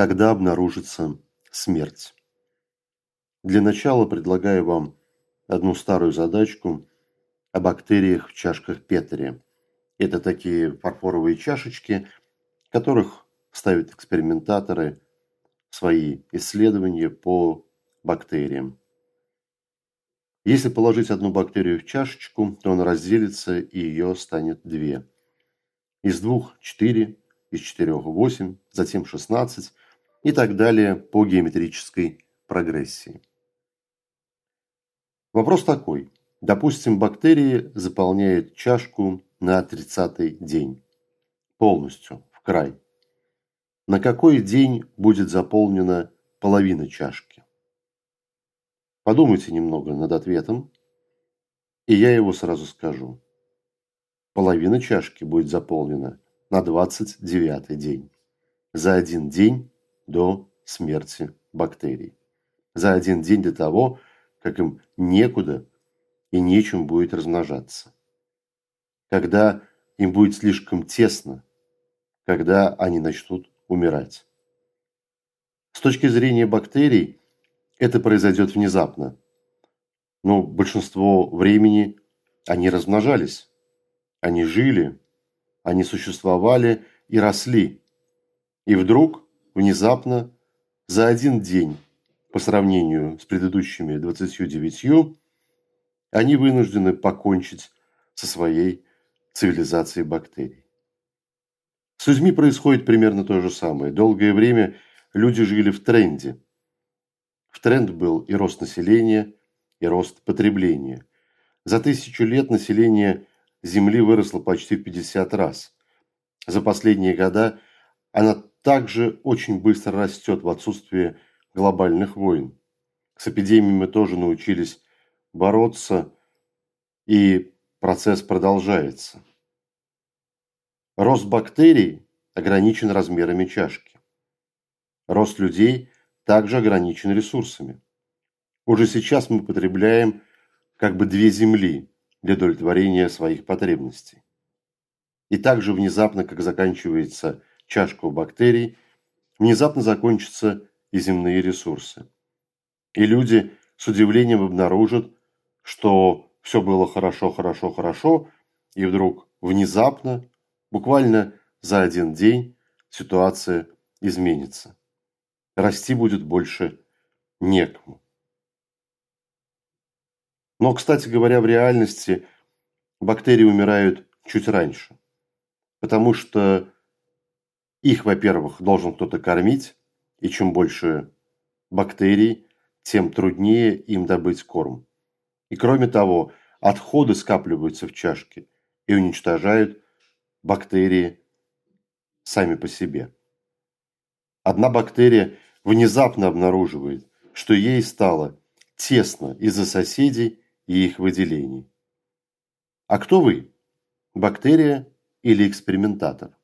когда обнаружится смерть. Для начала предлагаю вам одну старую задачку о бактериях в чашках Петри. Это такие фарфоровые чашечки, в которых ставят экспериментаторы свои исследования по бактериям. Если положить одну бактерию в чашечку, то она разделится и ее станет две. Из двух – четыре, из четырех – восемь, затем шестнадцать и так далее по геометрической прогрессии. Вопрос такой. Допустим, бактерии заполняют чашку на 30-й день. Полностью, в край. На какой день будет заполнена половина чашки? Подумайте немного над ответом, и я его сразу скажу. Половина чашки будет заполнена на 29-й день. За один день до смерти бактерий. За один день до того, как им некуда и нечем будет размножаться. Когда им будет слишком тесно, когда они начнут умирать. С точки зрения бактерий, это произойдет внезапно. Но большинство времени они размножались, они жили, они существовали и росли. И вдруг, внезапно, за один день по сравнению с предыдущими 29, они вынуждены покончить со своей цивилизацией бактерий. С людьми происходит примерно то же самое. Долгое время люди жили в тренде. В тренд был и рост населения, и рост потребления. За тысячу лет население Земли выросло почти в 50 раз. За последние года она также очень быстро растет в отсутствие глобальных войн. С эпидемией мы тоже научились бороться, и процесс продолжается. Рост бактерий ограничен размерами чашки. Рост людей также ограничен ресурсами. Уже сейчас мы потребляем как бы две земли для удовлетворения своих потребностей. И также внезапно, как заканчивается чашка у бактерий, внезапно закончится и земные ресурсы. И люди с удивлением обнаружат, что все было хорошо, хорошо, хорошо, и вдруг внезапно, буквально за один день, ситуация изменится. Расти будет больше некому. Но, кстати говоря, в реальности бактерии умирают чуть раньше, потому что их, во-первых, должен кто-то кормить, и чем больше бактерий, тем труднее им добыть корм. И кроме того, отходы скапливаются в чашке и уничтожают бактерии сами по себе. Одна бактерия внезапно обнаруживает, что ей стало тесно из-за соседей и их выделений. А кто вы? Бактерия или экспериментатор?